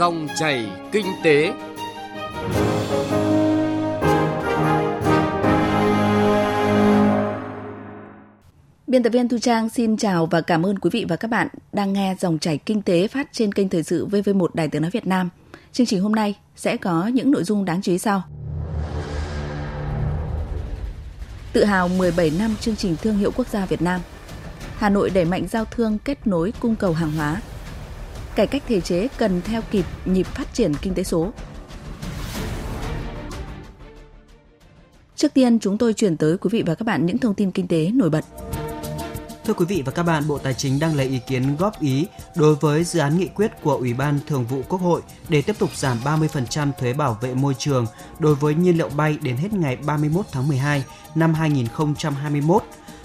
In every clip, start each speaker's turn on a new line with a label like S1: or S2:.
S1: Dòng chảy kinh tế.
S2: Biên tập viên Thu Trang xin chào và cảm ơn quý vị và các bạn đang nghe dòng chảy kinh tế phát trên kênh Thời sự VV1 Đài Tiếng Nói Việt Nam. Chương trình hôm nay sẽ có những nội dung đáng chú ý sau. Tự hào 17 năm chương trình thương hiệu quốc gia Việt Nam. Hà Nội đẩy mạnh giao thương kết nối cung cầu hàng hóa. Cải cách thể chế cần theo kịp nhịp phát triển kinh tế số. Trước tiên, chúng tôi chuyển tới quý vị và các bạn những thông tin kinh tế nổi bật.
S3: Thưa quý vị và các bạn, Bộ Tài chính đang lấy ý kiến góp ý đối với dự án nghị quyết của Ủy ban Thường vụ Quốc hội để tiếp tục giảm 30% thuế bảo vệ môi trường đối với nhiên liệu bay đến hết ngày 31 tháng 12 năm 2021.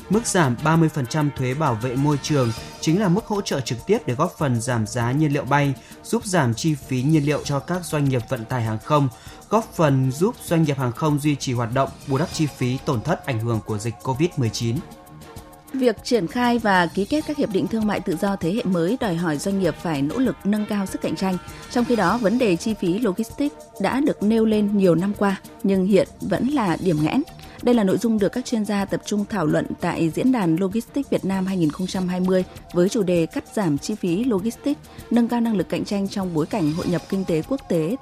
S3: Mức giảm 30% thuế bảo vệ môi trường chính là mức hỗ trợ trực tiếp để góp phần giảm giá nhiên liệu bay, giúp giảm chi phí nhiên liệu cho các doanh nghiệp vận tải hàng không, góp phần giúp doanh nghiệp hàng không duy trì hoạt động, bù đắp chi phí tổn thất ảnh hưởng của dịch COVID-19.
S2: Việc triển khai và ký kết các hiệp định thương mại tự do thế hệ mới đòi hỏi doanh nghiệp phải nỗ lực nâng cao sức cạnh tranh. Trong khi đó, vấn đề chi phí logistics đã được nêu lên nhiều năm qua, nhưng hiện vẫn là điểm nghẽn. Đây là nội dung được các chuyên gia tập trung thảo luận tại Diễn đàn Logistics Việt Nam 2020 với chủ đề cắt giảm chi phí logistics, nâng cao năng lực cạnh tranh trong bối cảnh hội nhập kinh tế quốc tế.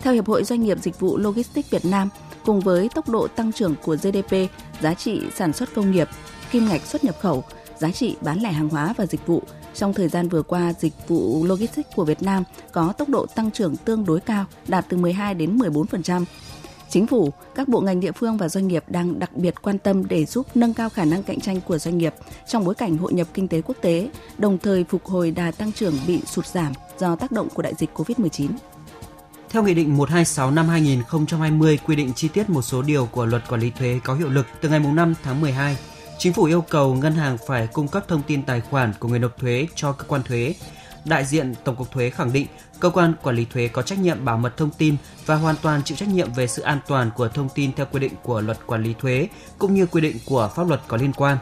S2: Theo Hiệp hội Doanh nghiệp Dịch vụ Logistics Việt Nam, cùng với tốc độ tăng trưởng của GDP, giá trị sản xuất công nghiệp, kim ngạch xuất nhập khẩu, giá trị bán lẻ hàng hóa và dịch vụ trong thời gian vừa qua, dịch vụ logistics của Việt Nam có tốc độ tăng trưởng tương đối cao, đạt từ 12 đến 14%. Chính phủ, các bộ ngành địa phương và doanh nghiệp đang đặc biệt quan tâm để giúp nâng cao khả năng cạnh tranh của doanh nghiệp trong bối cảnh hội nhập kinh tế quốc tế, đồng thời phục hồi đà tăng trưởng bị sụt giảm do tác động của đại dịch COVID-19.
S3: Theo Nghị định 126 năm 2020 quy định chi tiết một số điều của luật quản lý thuế có hiệu lực từ ngày 5 tháng 12, Chính phủ yêu cầu ngân hàng phải cung cấp thông tin tài khoản của người nộp thuế cho cơ quan thuế. Đại diện Tổng cục Thuế khẳng định cơ quan quản lý thuế có trách nhiệm bảo mật thông tin và hoàn toàn chịu trách nhiệm về sự an toàn của thông tin theo quy định của luật quản lý thuế cũng như quy định của pháp luật có liên quan.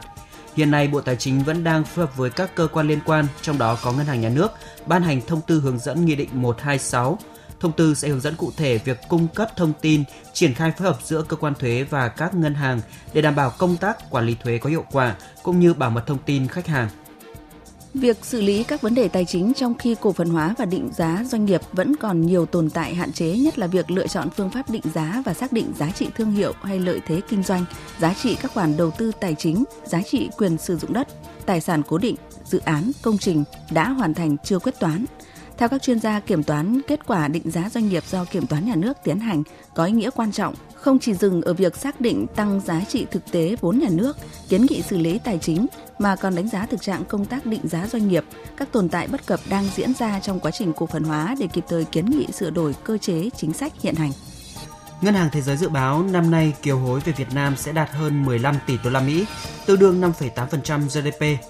S3: Hiện nay, Bộ Tài chính vẫn đang phối hợp với các cơ quan liên quan, trong đó có Ngân hàng Nhà nước, ban hành thông tư hướng dẫn Nghị định 126 Thông tư sẽ hướng dẫn cụ thể việc cung cấp thông tin, triển khai phối hợp giữa cơ quan thuế và các ngân hàng để đảm bảo công tác quản lý thuế có hiệu quả cũng như bảo mật thông tin khách hàng.
S2: Việc xử lý các vấn đề tài chính trong khi cổ phần hóa và định giá doanh nghiệp vẫn còn nhiều tồn tại hạn chế, nhất là việc lựa chọn phương pháp định giá và xác định giá trị thương hiệu hay lợi thế kinh doanh, giá trị các khoản đầu tư tài chính, giá trị quyền sử dụng đất, tài sản cố định, dự án, công trình đã hoàn thành chưa quyết toán, theo các chuyên gia kiểm toán, kết quả định giá doanh nghiệp do kiểm toán nhà nước tiến hành có ý nghĩa quan trọng, không chỉ dừng ở việc xác định tăng giá trị thực tế vốn nhà nước, kiến nghị xử lý tài chính mà còn đánh giá thực trạng công tác định giá doanh nghiệp, các tồn tại bất cập đang diễn ra trong quá trình cổ phần hóa để kịp thời kiến nghị sửa đổi cơ chế chính sách hiện hành.
S3: Ngân hàng Thế giới dự báo năm nay kiều hối về Việt Nam sẽ đạt hơn 15 tỷ đô la Mỹ, tương đương 5,8% GDP.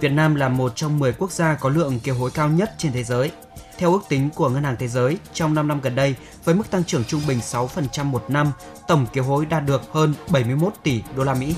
S3: Việt Nam là một trong 10 quốc gia có lượng kiều hối cao nhất trên thế giới. Theo ước tính của Ngân hàng Thế giới, trong 5 năm gần đây, với mức tăng trưởng trung bình 6% một năm, tổng kiều hối đạt được hơn 71 tỷ đô la Mỹ.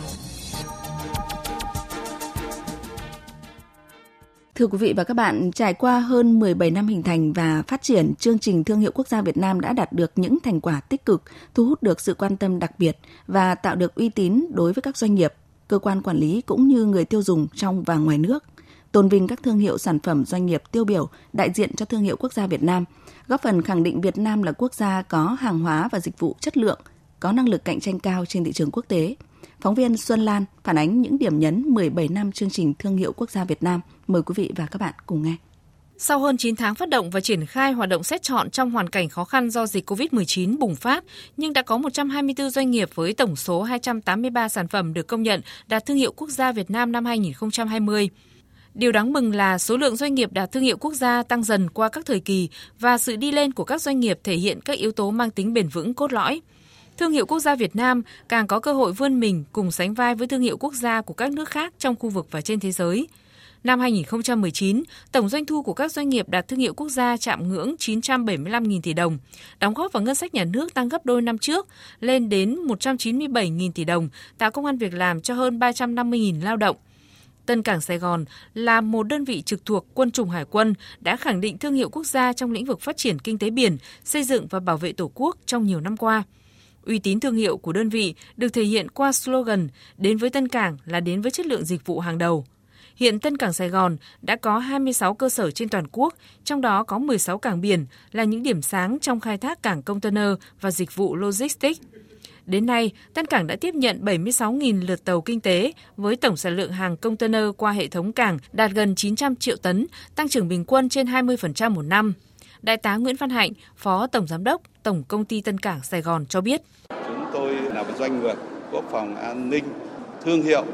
S2: Thưa quý vị và các bạn, trải qua hơn 17 năm hình thành và phát triển, chương trình thương hiệu quốc gia Việt Nam đã đạt được những thành quả tích cực, thu hút được sự quan tâm đặc biệt và tạo được uy tín đối với các doanh nghiệp, cơ quan quản lý cũng như người tiêu dùng trong và ngoài nước – tôn vinh các thương hiệu sản phẩm doanh nghiệp tiêu biểu đại diện cho thương hiệu quốc gia Việt Nam, góp phần khẳng định Việt Nam là quốc gia có hàng hóa và dịch vụ chất lượng, có năng lực cạnh tranh cao trên thị trường quốc tế. Phóng viên Xuân Lan phản ánh những điểm nhấn 17 năm chương trình thương hiệu quốc gia Việt Nam. Mời quý vị và các bạn cùng nghe.
S4: Sau hơn 9 tháng phát động và triển khai hoạt động xét chọn trong hoàn cảnh khó khăn do dịch COVID-19 bùng phát, nhưng đã có 124 doanh nghiệp với tổng số 283 sản phẩm được công nhận đạt thương hiệu quốc gia Việt Nam năm 2020. Điều đáng mừng là số lượng doanh nghiệp đạt thương hiệu quốc gia tăng dần qua các thời kỳ và sự đi lên của các doanh nghiệp thể hiện các yếu tố mang tính bền vững cốt lõi. Thương hiệu quốc gia Việt Nam càng có cơ hội vươn mình cùng sánh vai với thương hiệu quốc gia của các nước khác trong khu vực và trên thế giới. Năm 2019, tổng doanh thu của các doanh nghiệp đạt thương hiệu quốc gia chạm ngưỡng 975.000 tỷ đồng, đóng góp vào ngân sách nhà nước tăng gấp đôi năm trước, lên đến 197.000 tỷ đồng, tạo công an việc làm cho hơn 350.000 lao động. Tân Cảng Sài Gòn là một đơn vị trực thuộc Quân chủng Hải quân đã khẳng định thương hiệu quốc gia trong lĩnh vực phát triển kinh tế biển, xây dựng và bảo vệ Tổ quốc trong nhiều năm qua. Uy tín thương hiệu của đơn vị được thể hiện qua slogan đến với Tân Cảng là đến với chất lượng dịch vụ hàng đầu. Hiện Tân Cảng Sài Gòn đã có 26 cơ sở trên toàn quốc, trong đó có 16 cảng biển là những điểm sáng trong khai thác cảng container và dịch vụ logistics. Đến nay, Tân Cảng đã tiếp nhận 76.000 lượt tàu kinh tế với tổng sản lượng hàng container qua hệ thống cảng đạt gần 900 triệu tấn, tăng trưởng bình quân trên 20% một năm. Đại tá Nguyễn Văn Hạnh, Phó Tổng Giám đốc Tổng Công ty Tân Cảng Sài Gòn cho biết.
S5: Chúng tôi là một doanh nghiệp quốc phòng an ninh, thương hiệu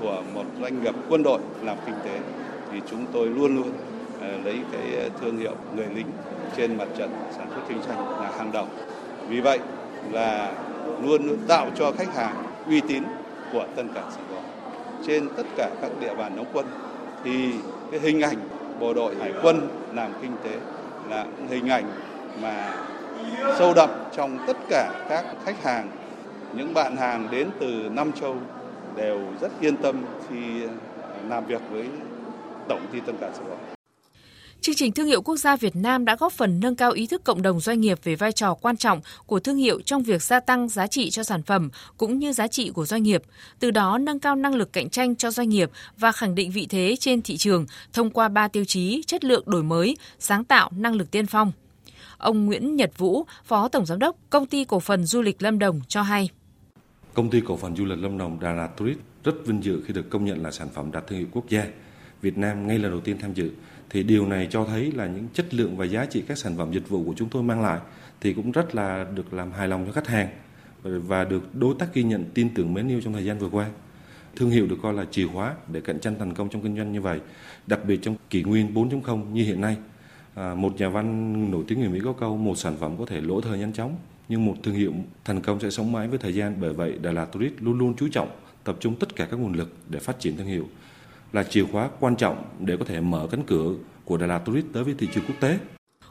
S5: của một doanh nghiệp quân đội làm kinh tế thì chúng tôi luôn luôn à, lấy cái thương hiệu người lính trên mặt trận sản xuất kinh doanh là hàng đầu. Vì vậy là luôn tạo cho khách hàng uy tín của Tân Cảng Sài Gòn trên tất cả các địa bàn đóng quân, thì cái hình ảnh bộ đội hải quân làm kinh tế là hình ảnh mà sâu đậm trong tất cả các khách hàng những bạn hàng đến từ Nam châu đều rất yên tâm khi làm việc với tổng ty Tân Cảng Sài Gòn.
S4: Chương trình Thương hiệu Quốc gia Việt Nam đã góp phần nâng cao ý thức cộng đồng doanh nghiệp về vai trò quan trọng của thương hiệu trong việc gia tăng giá trị cho sản phẩm cũng như giá trị của doanh nghiệp, từ đó nâng cao năng lực cạnh tranh cho doanh nghiệp và khẳng định vị thế trên thị trường thông qua ba tiêu chí chất lượng đổi mới, sáng tạo, năng lực tiên phong. Ông Nguyễn Nhật Vũ, Phó Tổng Giám đốc Công ty Cổ phần Du lịch Lâm Đồng cho hay.
S6: Công ty Cổ phần Du lịch Lâm Đồng Đà Lạt Tourist rất vinh dự khi được công nhận là sản phẩm đạt thương hiệu quốc gia. Việt Nam ngay lần đầu tiên tham dự thì điều này cho thấy là những chất lượng và giá trị các sản phẩm dịch vụ của chúng tôi mang lại thì cũng rất là được làm hài lòng cho khách hàng và được đối tác ghi nhận tin tưởng mến yêu trong thời gian vừa qua. Thương hiệu được coi là chìa khóa để cạnh tranh thành công trong kinh doanh như vậy, đặc biệt trong kỷ nguyên 4.0 như hiện nay. À, một nhà văn nổi tiếng người Mỹ có câu một sản phẩm có thể lỗi thời nhanh chóng nhưng một thương hiệu thành công sẽ sống mãi với thời gian bởi vậy Đà Lạt Tourist luôn luôn chú trọng tập trung tất cả các nguồn lực để phát triển thương hiệu là chìa khóa quan trọng để có thể mở cánh cửa của Đà Lạt Tourist tới với thị trường quốc tế.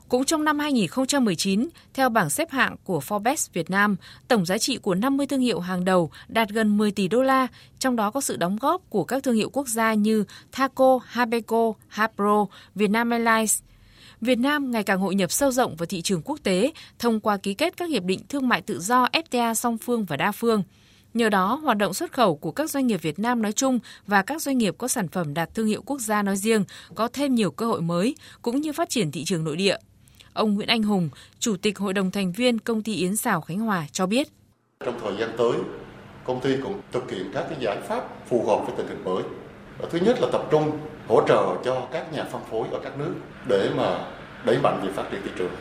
S4: Cũng trong năm 2019, theo bảng xếp hạng của Forbes Việt Nam, tổng giá trị của 50 thương hiệu hàng đầu đạt gần 10 tỷ đô la, trong đó có sự đóng góp của các thương hiệu quốc gia như Thaco, Habeco, Hapro, Vietnam Airlines. Việt Nam ngày càng hội nhập sâu rộng vào thị trường quốc tế thông qua ký kết các hiệp định thương mại tự do FTA song phương và đa phương – Nhờ đó, hoạt động xuất khẩu của các doanh nghiệp Việt Nam nói chung và các doanh nghiệp có sản phẩm đạt thương hiệu quốc gia nói riêng có thêm nhiều cơ hội mới, cũng như phát triển thị trường nội địa. Ông Nguyễn Anh Hùng, Chủ tịch Hội đồng thành viên Công ty Yến Xào Khánh Hòa cho biết.
S7: Trong thời gian tới, công ty cũng thực hiện các cái giải pháp phù hợp với tình hình mới. Thứ nhất là tập trung hỗ trợ cho các nhà phân phối ở các nước để mà đẩy mạnh việc phát triển thị trường.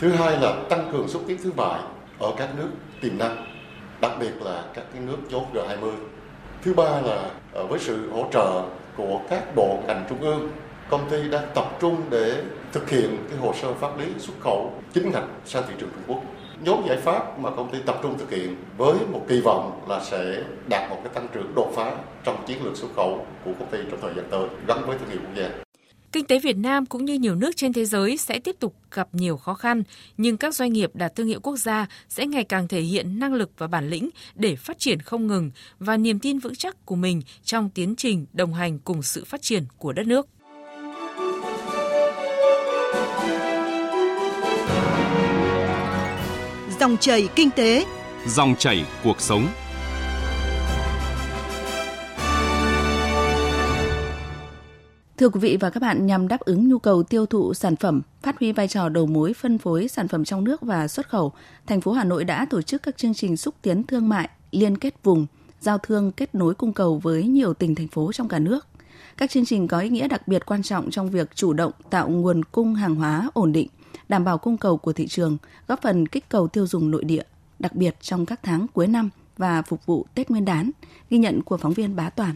S7: Thứ hai là tăng cường xúc tiến thương mại ở các nước tiềm năng đặc biệt là các cái nước chốt G20. Thứ ba là ờ, với sự hỗ trợ của các bộ ngành trung ương, công ty đang tập trung để thực hiện cái hồ sơ pháp lý xuất khẩu chính ngạch sang thị trường Trung Quốc. Nhóm giải pháp mà công ty tập trung thực hiện với một kỳ vọng là sẽ đạt một cái tăng trưởng đột phá trong chiến lược xuất khẩu của công ty trong thời gian tới gắn với thương hiệu quốc gia.
S4: Kinh tế Việt Nam cũng như nhiều nước trên thế giới sẽ tiếp tục gặp nhiều khó khăn, nhưng các doanh nghiệp đạt thương hiệu quốc gia sẽ ngày càng thể hiện năng lực và bản lĩnh để phát triển không ngừng và niềm tin vững chắc của mình trong tiến trình đồng hành cùng sự phát triển của đất nước.
S8: Dòng chảy kinh tế,
S1: dòng chảy cuộc sống.
S2: Thưa quý vị và các bạn, nhằm đáp ứng nhu cầu tiêu thụ sản phẩm, phát huy vai trò đầu mối phân phối sản phẩm trong nước và xuất khẩu, thành phố Hà Nội đã tổ chức các chương trình xúc tiến thương mại, liên kết vùng, giao thương kết nối cung cầu với nhiều tỉnh thành phố trong cả nước. Các chương trình có ý nghĩa đặc biệt quan trọng trong việc chủ động tạo nguồn cung hàng hóa ổn định, đảm bảo cung cầu của thị trường, góp phần kích cầu tiêu dùng nội địa, đặc biệt trong các tháng cuối năm và phục vụ Tết Nguyên đán, ghi nhận của phóng viên Bá Toàn.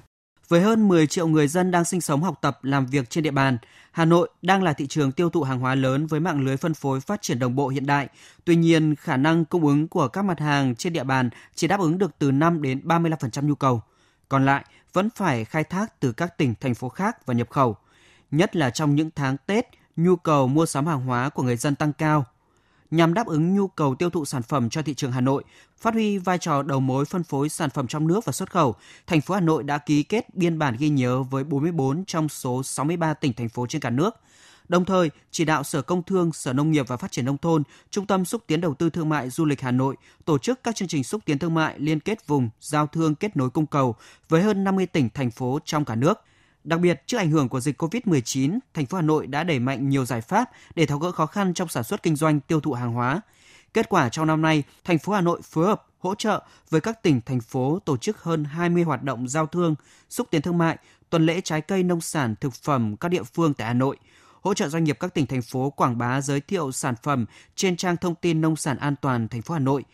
S3: Với hơn 10 triệu người dân đang sinh sống, học tập, làm việc trên địa bàn, Hà Nội đang là thị trường tiêu thụ hàng hóa lớn với mạng lưới phân phối phát triển đồng bộ hiện đại. Tuy nhiên, khả năng cung ứng của các mặt hàng trên địa bàn chỉ đáp ứng được từ 5 đến 35% nhu cầu. Còn lại vẫn phải khai thác từ các tỉnh, thành phố khác và nhập khẩu. Nhất là trong những tháng Tết, nhu cầu mua sắm hàng hóa của người dân tăng cao nhằm đáp ứng nhu cầu tiêu thụ sản phẩm cho thị trường Hà Nội, phát huy vai trò đầu mối phân phối sản phẩm trong nước và xuất khẩu, thành phố Hà Nội đã ký kết biên bản ghi nhớ với 44 trong số 63 tỉnh thành phố trên cả nước. Đồng thời, chỉ đạo Sở Công Thương, Sở Nông nghiệp và Phát triển Nông thôn, Trung tâm Xúc tiến Đầu tư Thương mại Du lịch Hà Nội tổ chức các chương trình xúc tiến thương mại liên kết vùng, giao thương kết nối cung cầu với hơn 50 tỉnh, thành phố trong cả nước – Đặc biệt, trước ảnh hưởng của dịch COVID-19, thành phố Hà Nội đã đẩy mạnh nhiều giải pháp để tháo gỡ khó khăn trong sản xuất kinh doanh, tiêu thụ hàng hóa. Kết quả trong năm nay, thành phố Hà Nội phối hợp hỗ trợ với các tỉnh thành phố tổ chức hơn 20 hoạt động giao thương, xúc tiến thương mại, tuần lễ trái cây nông sản thực phẩm các địa phương tại Hà Nội, hỗ trợ doanh nghiệp các tỉnh thành phố quảng bá giới thiệu sản phẩm trên trang thông tin nông sản an toàn thành phố Hà Nội,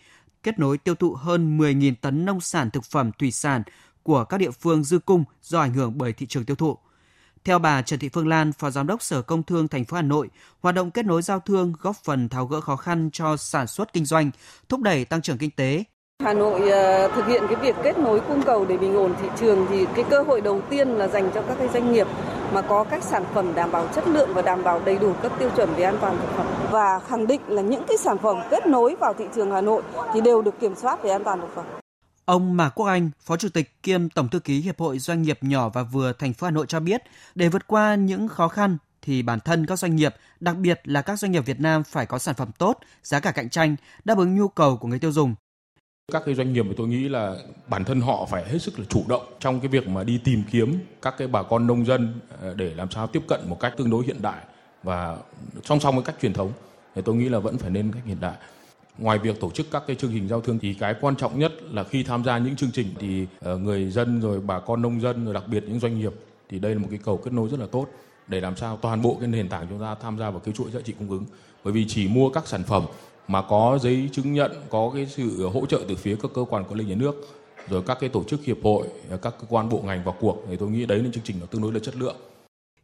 S3: kết nối tiêu thụ hơn 10.000 tấn nông sản thực phẩm thủy sản của các địa phương dư cung do ảnh hưởng bởi thị trường tiêu thụ. Theo bà Trần Thị Phương Lan, Phó Giám đốc Sở Công Thương thành phố Hà Nội, hoạt động kết nối giao thương góp phần tháo gỡ khó khăn cho sản xuất kinh doanh, thúc đẩy tăng trưởng kinh tế.
S9: Hà Nội ờ, thực hiện cái việc kết nối cung cầu để bình ổn thị trường thì cái cơ hội đầu tiên là dành cho các cái doanh nghiệp mà có các sản phẩm đảm bảo chất lượng và đảm bảo đầy đủ các tiêu chuẩn về an toàn thực phẩm và khẳng định là những cái sản phẩm kết nối vào thị trường Hà Nội thì đều được kiểm soát về an toàn thực phẩm.
S3: Ông Mạc Quốc Anh, Phó Chủ tịch kiêm Tổng thư ký Hiệp hội Doanh nghiệp nhỏ và vừa thành phố Hà Nội cho biết, để vượt qua những khó khăn thì bản thân các doanh nghiệp, đặc biệt là các doanh nghiệp Việt Nam phải có sản phẩm tốt, giá cả cạnh tranh, đáp ứng nhu cầu của người tiêu dùng.
S10: Các cái doanh nghiệp thì tôi nghĩ là bản thân họ phải hết sức là chủ động trong cái việc mà đi tìm kiếm các cái bà con nông dân ờ, để làm sao tiếp cận một cách tương đối hiện đại và song song với cách truyền thống thì tôi nghĩ là vẫn phải nên cách hiện đại ngoài việc tổ chức các cái chương trình giao thương thì cái quan trọng nhất là khi tham gia những chương trình thì ờ, người dân rồi bà con nông dân rồi đặc biệt những doanh nghiệp thì đây là một cái cầu kết nối rất là tốt để làm sao toàn bộ cái nền tảng chúng ta tham gia vào cái chuỗi giá trị cung ứng. Bởi vì chỉ mua các sản phẩm mà có giấy chứng nhận, có cái sự hỗ trợ từ phía các cơ quan quản lý nhà nước, rồi các cái tổ chức hiệp hội, các cơ quan bộ ngành vào cuộc thì tôi nghĩ đấy là chương trình nó tương đối là chất lượng.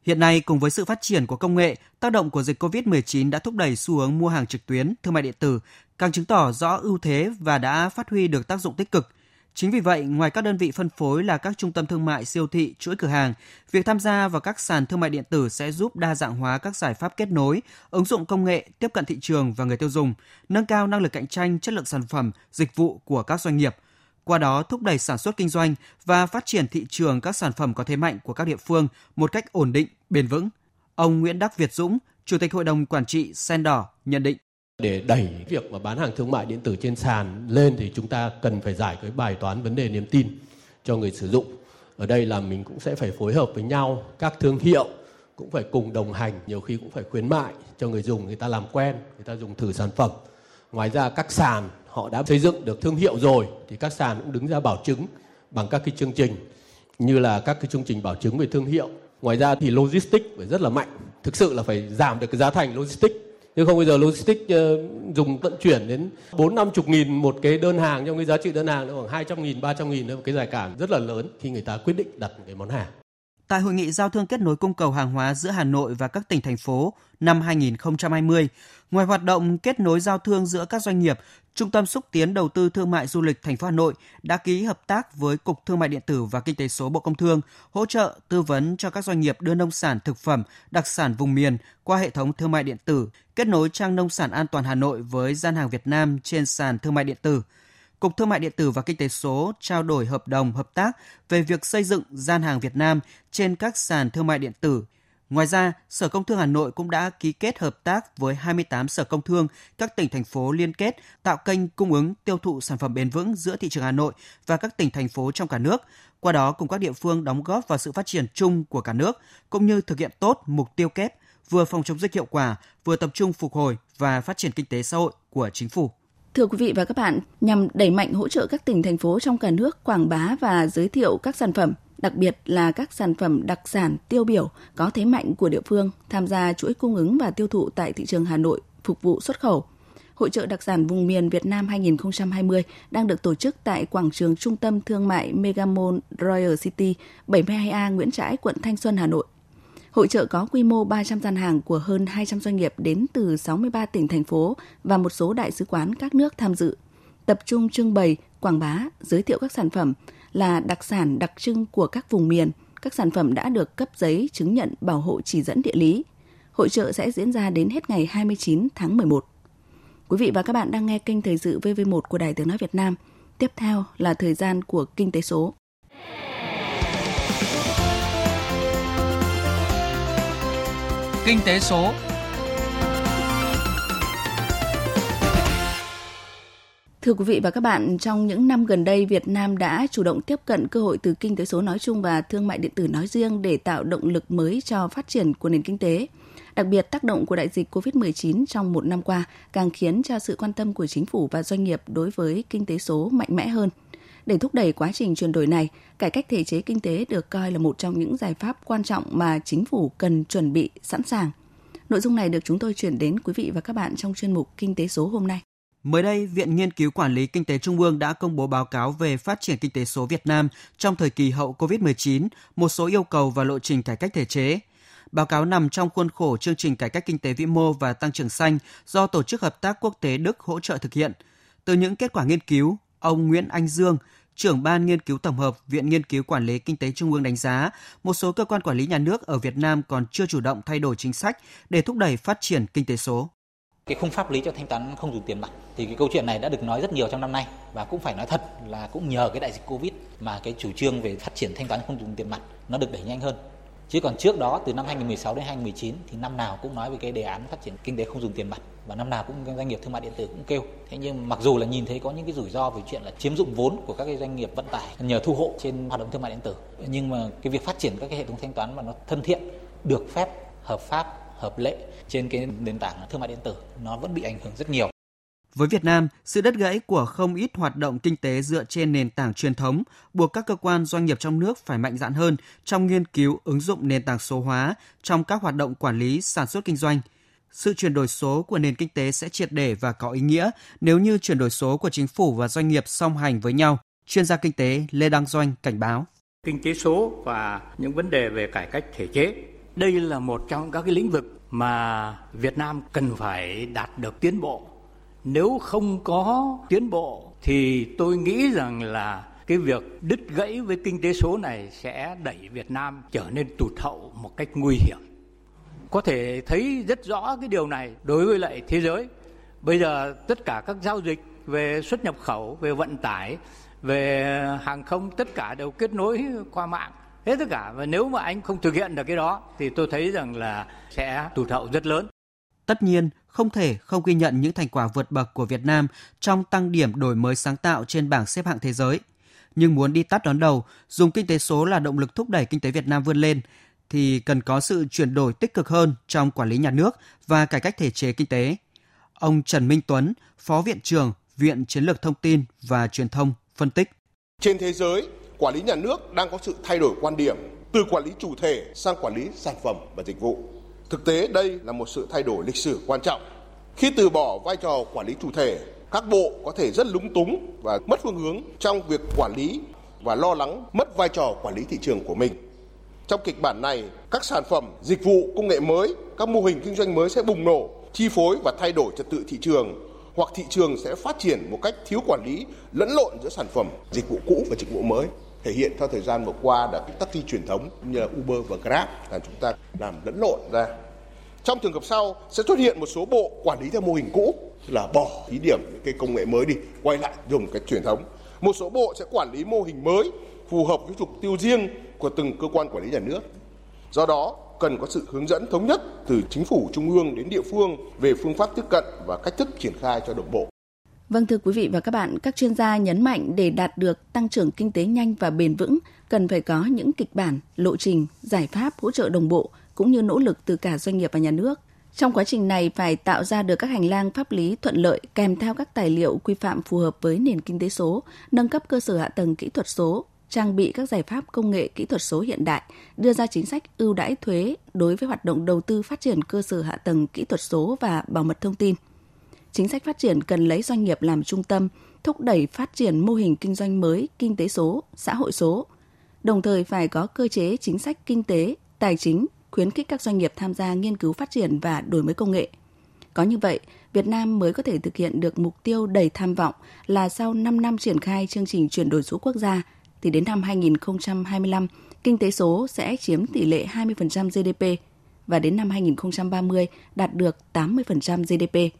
S3: Hiện nay, cùng với sự phát triển của công nghệ, tác động của dịch COVID-19 đã thúc đẩy xu hướng mua hàng trực tuyến, thương mại điện tử, càng chứng tỏ rõ ưu thế và đã phát huy được tác dụng tích cực. Chính vì vậy, ngoài các đơn vị phân phối là các trung tâm thương mại, siêu thị, chuỗi cửa hàng, việc tham gia vào các sàn thương mại điện tử sẽ giúp đa dạng hóa các giải pháp kết nối, ứng dụng công nghệ, tiếp cận thị trường và người tiêu dùng, nâng cao năng lực cạnh tranh, chất lượng sản phẩm, dịch vụ của các doanh nghiệp – qua đó thúc đẩy sản xuất kinh doanh và phát triển thị trường các sản phẩm có thế mạnh của các địa phương một cách ổn định, bền vững. Ông Nguyễn Đắc Việt Dũng, Chủ tịch Hội đồng Quản trị Sen Đỏ nhận định.
S11: Để đẩy việc mà bán hàng thương mại điện tử trên sàn lên thì chúng ta cần phải giải cái bài toán vấn đề niềm tin cho người sử dụng. Ở đây là mình cũng sẽ phải phối hợp với nhau, các thương hiệu cũng phải cùng đồng hành, nhiều khi cũng phải khuyến mại cho người dùng người ta làm quen, người ta dùng thử sản phẩm. Ngoài ra các sàn họ đã xây dựng được thương hiệu rồi thì các sàn cũng đứng ra bảo chứng bằng các cái chương trình như là các cái chương trình bảo chứng về thương hiệu. Ngoài ra thì logistics phải rất là mạnh. Thực sự là phải giảm được cái giá thành logistics. Nếu không bây giờ logistics ờ, dùng vận chuyển đến bốn năm chục nghìn một cái đơn hàng trong cái giá trị đơn hàng nó khoảng hai trăm nghìn, ba trăm nghìn một cái giải cản rất là lớn khi người ta quyết định đặt một cái món hàng.
S3: Tại hội nghị giao thương kết nối cung cầu hàng hóa giữa Hà Nội và các tỉnh thành phố năm 2020, ngoài hoạt động kết nối giao thương giữa các doanh nghiệp, Trung tâm xúc tiến đầu tư thương mại du lịch thành phố Hà Nội đã ký hợp tác với Cục Thương mại điện tử và Kinh tế số Bộ Công Thương hỗ trợ tư vấn cho các doanh nghiệp đưa nông sản thực phẩm, đặc sản vùng miền qua hệ thống thương mại điện tử, kết nối trang nông sản an toàn Hà Nội với gian hàng Việt Nam trên sàn thương mại điện tử. Cục Thương mại điện tử và Kinh tế số trao đổi hợp đồng hợp tác về việc xây dựng gian hàng Việt Nam trên các sàn thương mại điện tử Ngoài ra, Sở Công Thương Hà Nội cũng đã ký kết hợp tác với 28 sở công thương các tỉnh thành phố liên kết tạo kênh cung ứng tiêu thụ sản phẩm bền vững giữa thị trường Hà Nội và các tỉnh thành phố trong cả nước. Qua đó cùng các địa phương đóng góp vào sự phát triển chung của cả nước cũng như thực hiện tốt mục tiêu kép vừa phòng chống dịch hiệu quả, vừa tập trung phục hồi và phát triển kinh tế xã hội của chính phủ.
S2: Thưa quý vị và các bạn, nhằm đẩy mạnh hỗ trợ các tỉnh thành phố trong cả nước quảng bá và giới thiệu các sản phẩm đặc biệt là các sản phẩm đặc sản tiêu biểu có thế mạnh của địa phương tham gia chuỗi cung ứng và tiêu thụ tại thị trường Hà Nội phục vụ xuất khẩu. Hội trợ đặc sản vùng miền Việt Nam 2020 đang được tổ chức tại quảng trường trung tâm thương mại Megamall Royal City 72A Nguyễn Trãi, quận Thanh Xuân, Hà Nội. Hội trợ có quy mô 300 gian hàng của hơn 200 doanh nghiệp đến từ 63 tỉnh thành phố và một số đại sứ quán các nước tham dự, tập trung trưng bày, quảng bá, giới thiệu các sản phẩm, là đặc sản đặc trưng của các vùng miền. Các sản phẩm đã được cấp giấy chứng nhận bảo hộ chỉ dẫn địa lý. Hội trợ sẽ diễn ra đến hết ngày 29 tháng 11. Quý vị và các bạn đang nghe kênh Thời sự VV1 của Đài Tiếng Nói Việt Nam. Tiếp theo là thời gian của Kinh tế số.
S3: Kinh tế số
S2: Thưa quý vị và các bạn, trong những năm gần đây, Việt Nam đã chủ động tiếp cận cơ hội từ kinh tế số nói chung và thương mại điện tử nói riêng để tạo động lực mới cho phát triển của nền kinh tế. Đặc biệt, tác động của đại dịch COVID-19 trong một năm qua càng khiến cho sự quan tâm của chính phủ và doanh nghiệp đối với kinh tế số mạnh mẽ hơn. Để thúc đẩy quá trình chuyển đổi này, cải cách thể chế kinh tế được coi là một trong những giải pháp quan trọng mà chính phủ cần chuẩn bị sẵn sàng. Nội dung này được chúng tôi chuyển đến quý vị và các bạn trong chuyên mục Kinh tế số hôm nay.
S3: Mới đây, Viện Nghiên cứu Quản lý Kinh tế Trung ương đã công bố báo cáo về phát triển kinh tế số Việt Nam trong thời kỳ hậu COVID-19, một số yêu cầu và lộ trình cải cách thể chế. Báo cáo nằm trong khuôn khổ chương trình cải cách kinh tế vĩ mô và tăng trưởng xanh do Tổ chức Hợp tác Quốc tế Đức hỗ trợ thực hiện. Từ những kết quả nghiên cứu, ông Nguyễn Anh Dương, trưởng ban nghiên cứu tổng hợp Viện Nghiên cứu Quản lý Kinh tế Trung ương đánh giá, một số cơ quan quản lý nhà nước ở Việt Nam còn chưa chủ động thay đổi chính sách để thúc đẩy phát triển kinh tế số.
S12: Cái khung pháp lý cho thanh toán không dùng tiền mặt thì cái câu chuyện này đã được nói rất nhiều trong năm nay và cũng phải nói thật là cũng nhờ cái đại dịch covid mà cái chủ trương về phát triển thanh toán không dùng tiền mặt nó được đẩy nhanh hơn chứ còn trước đó, từ năm 2016 đến 2019 thì năm nào cũng nói về cái đề án phát triển kinh tế không dùng tiền mặt, và năm nào cũng doanh nghiệp thương mại điện tử cũng kêu thế nhưng mặc dù là nhìn thấy có những cái rủi ro về chuyện là chiếm dụng vốn của các cái doanh nghiệp vận tải nhờ thu hộ trên hoạt động thương mại điện tử, nhưng mà cái việc phát triển các cái hệ thống thanh toán mà nó thân thiện, được phép, hợp pháp, hợp lệ trên cái nền tảng thương mại điện tử, nó vẫn bị ảnh hưởng rất nhiều.
S3: Với Việt Nam, sự đứt gãy của không ít hoạt động kinh tế dựa trên nền tảng truyền thống buộc các cơ quan doanh nghiệp trong nước phải mạnh dạn hơn trong nghiên cứu ứng dụng nền tảng số hóa trong các hoạt động quản lý sản xuất kinh doanh. Sự chuyển đổi số của nền kinh tế sẽ triệt để và có ý nghĩa nếu như chuyển đổi số của chính phủ và doanh nghiệp song hành với nhau. Chuyên gia kinh tế Lê Đăng Doanh cảnh báo.
S13: Kinh tế số và những vấn đề về cải cách thể chế đây là một trong các cái lĩnh vực mà Việt Nam cần phải đạt được tiến bộ. Nếu không có tiến bộ thì tôi nghĩ rằng là cái việc đứt gãy với kinh tế số này sẽ đẩy Việt Nam trở nên tụt hậu một cách nguy hiểm. Có thể thấy rất rõ cái điều này đối với lại thế giới. Bây giờ tất cả các giao dịch về xuất nhập khẩu, về vận tải, về hàng không tất cả đều kết nối qua mạng hết tất cả và nếu mà anh không thực hiện được cái đó thì tôi thấy rằng là sẽ tụt hậu rất lớn.
S3: Tất nhiên, không thể không ghi nhận những thành quả vượt bậc của Việt Nam trong tăng điểm đổi mới sáng tạo trên bảng xếp hạng thế giới. Nhưng muốn đi tắt đón đầu, dùng kinh tế số là động lực thúc đẩy kinh tế Việt Nam vươn lên, thì cần có sự chuyển đổi tích cực hơn trong quản lý nhà nước và cải cách thể chế kinh tế. Ông Trần Minh Tuấn, Phó Viện trưởng Viện Chiến lược Thông tin và Truyền thông phân tích.
S14: Trên thế giới, quản lý nhà nước đang có sự thay đổi quan điểm từ quản lý chủ thể sang quản lý sản phẩm và dịch vụ. Thực tế đây là một sự thay đổi lịch sử quan trọng. Khi từ bỏ vai trò quản lý chủ thể, các bộ có thể rất lúng túng và mất phương hướng trong việc quản lý và lo lắng mất vai trò quản lý thị trường của mình. Trong kịch bản này, các sản phẩm, dịch vụ, công nghệ mới, các mô hình kinh doanh mới sẽ bùng nổ, chi phối và thay đổi trật tự thị trường hoặc thị trường sẽ phát triển một cách thiếu quản lý, lẫn lộn giữa sản phẩm, dịch vụ cũ và dịch vụ mới thể hiện theo thời gian vừa qua là cái taxi truyền thống như là Uber và Grab là chúng ta làm lẫn lộn ra. Trong trường hợp sau sẽ xuất hiện một số bộ quản lý theo mô hình cũ là bỏ thí điểm những cái công nghệ mới đi, quay lại dùng cái truyền thống. Một số bộ sẽ quản lý mô hình mới phù hợp với mục tiêu riêng của từng cơ quan quản lý nhà nước. Do đó, cần có sự hướng dẫn thống nhất từ chính phủ trung ương đến địa phương về phương pháp tiếp cận và cách thức triển khai cho đồng bộ.
S2: Vâng thưa quý vị và các bạn, các chuyên gia nhấn mạnh để đạt được tăng trưởng kinh tế nhanh và bền vững, cần phải có những kịch bản, lộ trình, giải pháp hỗ trợ đồng bộ cũng như nỗ lực từ cả doanh nghiệp và nhà nước. Trong quá trình này phải tạo ra được các hành lang pháp lý thuận lợi kèm theo các tài liệu quy phạm phù hợp với nền kinh tế số, nâng cấp cơ sở hạ tầng kỹ thuật số, trang bị các giải pháp công nghệ kỹ thuật số hiện đại, đưa ra chính sách ưu đãi thuế đối với hoạt động đầu tư phát triển cơ sở hạ tầng kỹ thuật số và bảo mật thông tin – chính sách phát triển cần lấy doanh nghiệp làm trung tâm, thúc đẩy phát triển mô hình kinh doanh mới, kinh tế số, xã hội số. Đồng thời phải có cơ chế chính sách kinh tế, tài chính, khuyến khích các doanh nghiệp tham gia nghiên cứu phát triển và đổi mới công nghệ. Có như vậy, Việt Nam mới có thể thực hiện được mục tiêu đầy tham vọng là sau 5 năm triển khai chương trình chuyển đổi số quốc gia, thì đến năm 2025, kinh tế số sẽ chiếm tỷ lệ 20% GDP và đến năm 2030 đạt được 80% GDP.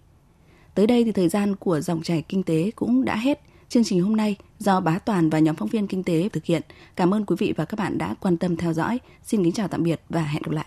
S2: Tới đây thì thời gian của dòng chảy kinh tế cũng đã hết. Chương trình hôm nay do Bá Toàn và nhóm phóng viên kinh tế thực hiện. Cảm ơn quý vị và các bạn đã quan tâm theo dõi. Xin kính chào tạm biệt và hẹn gặp lại.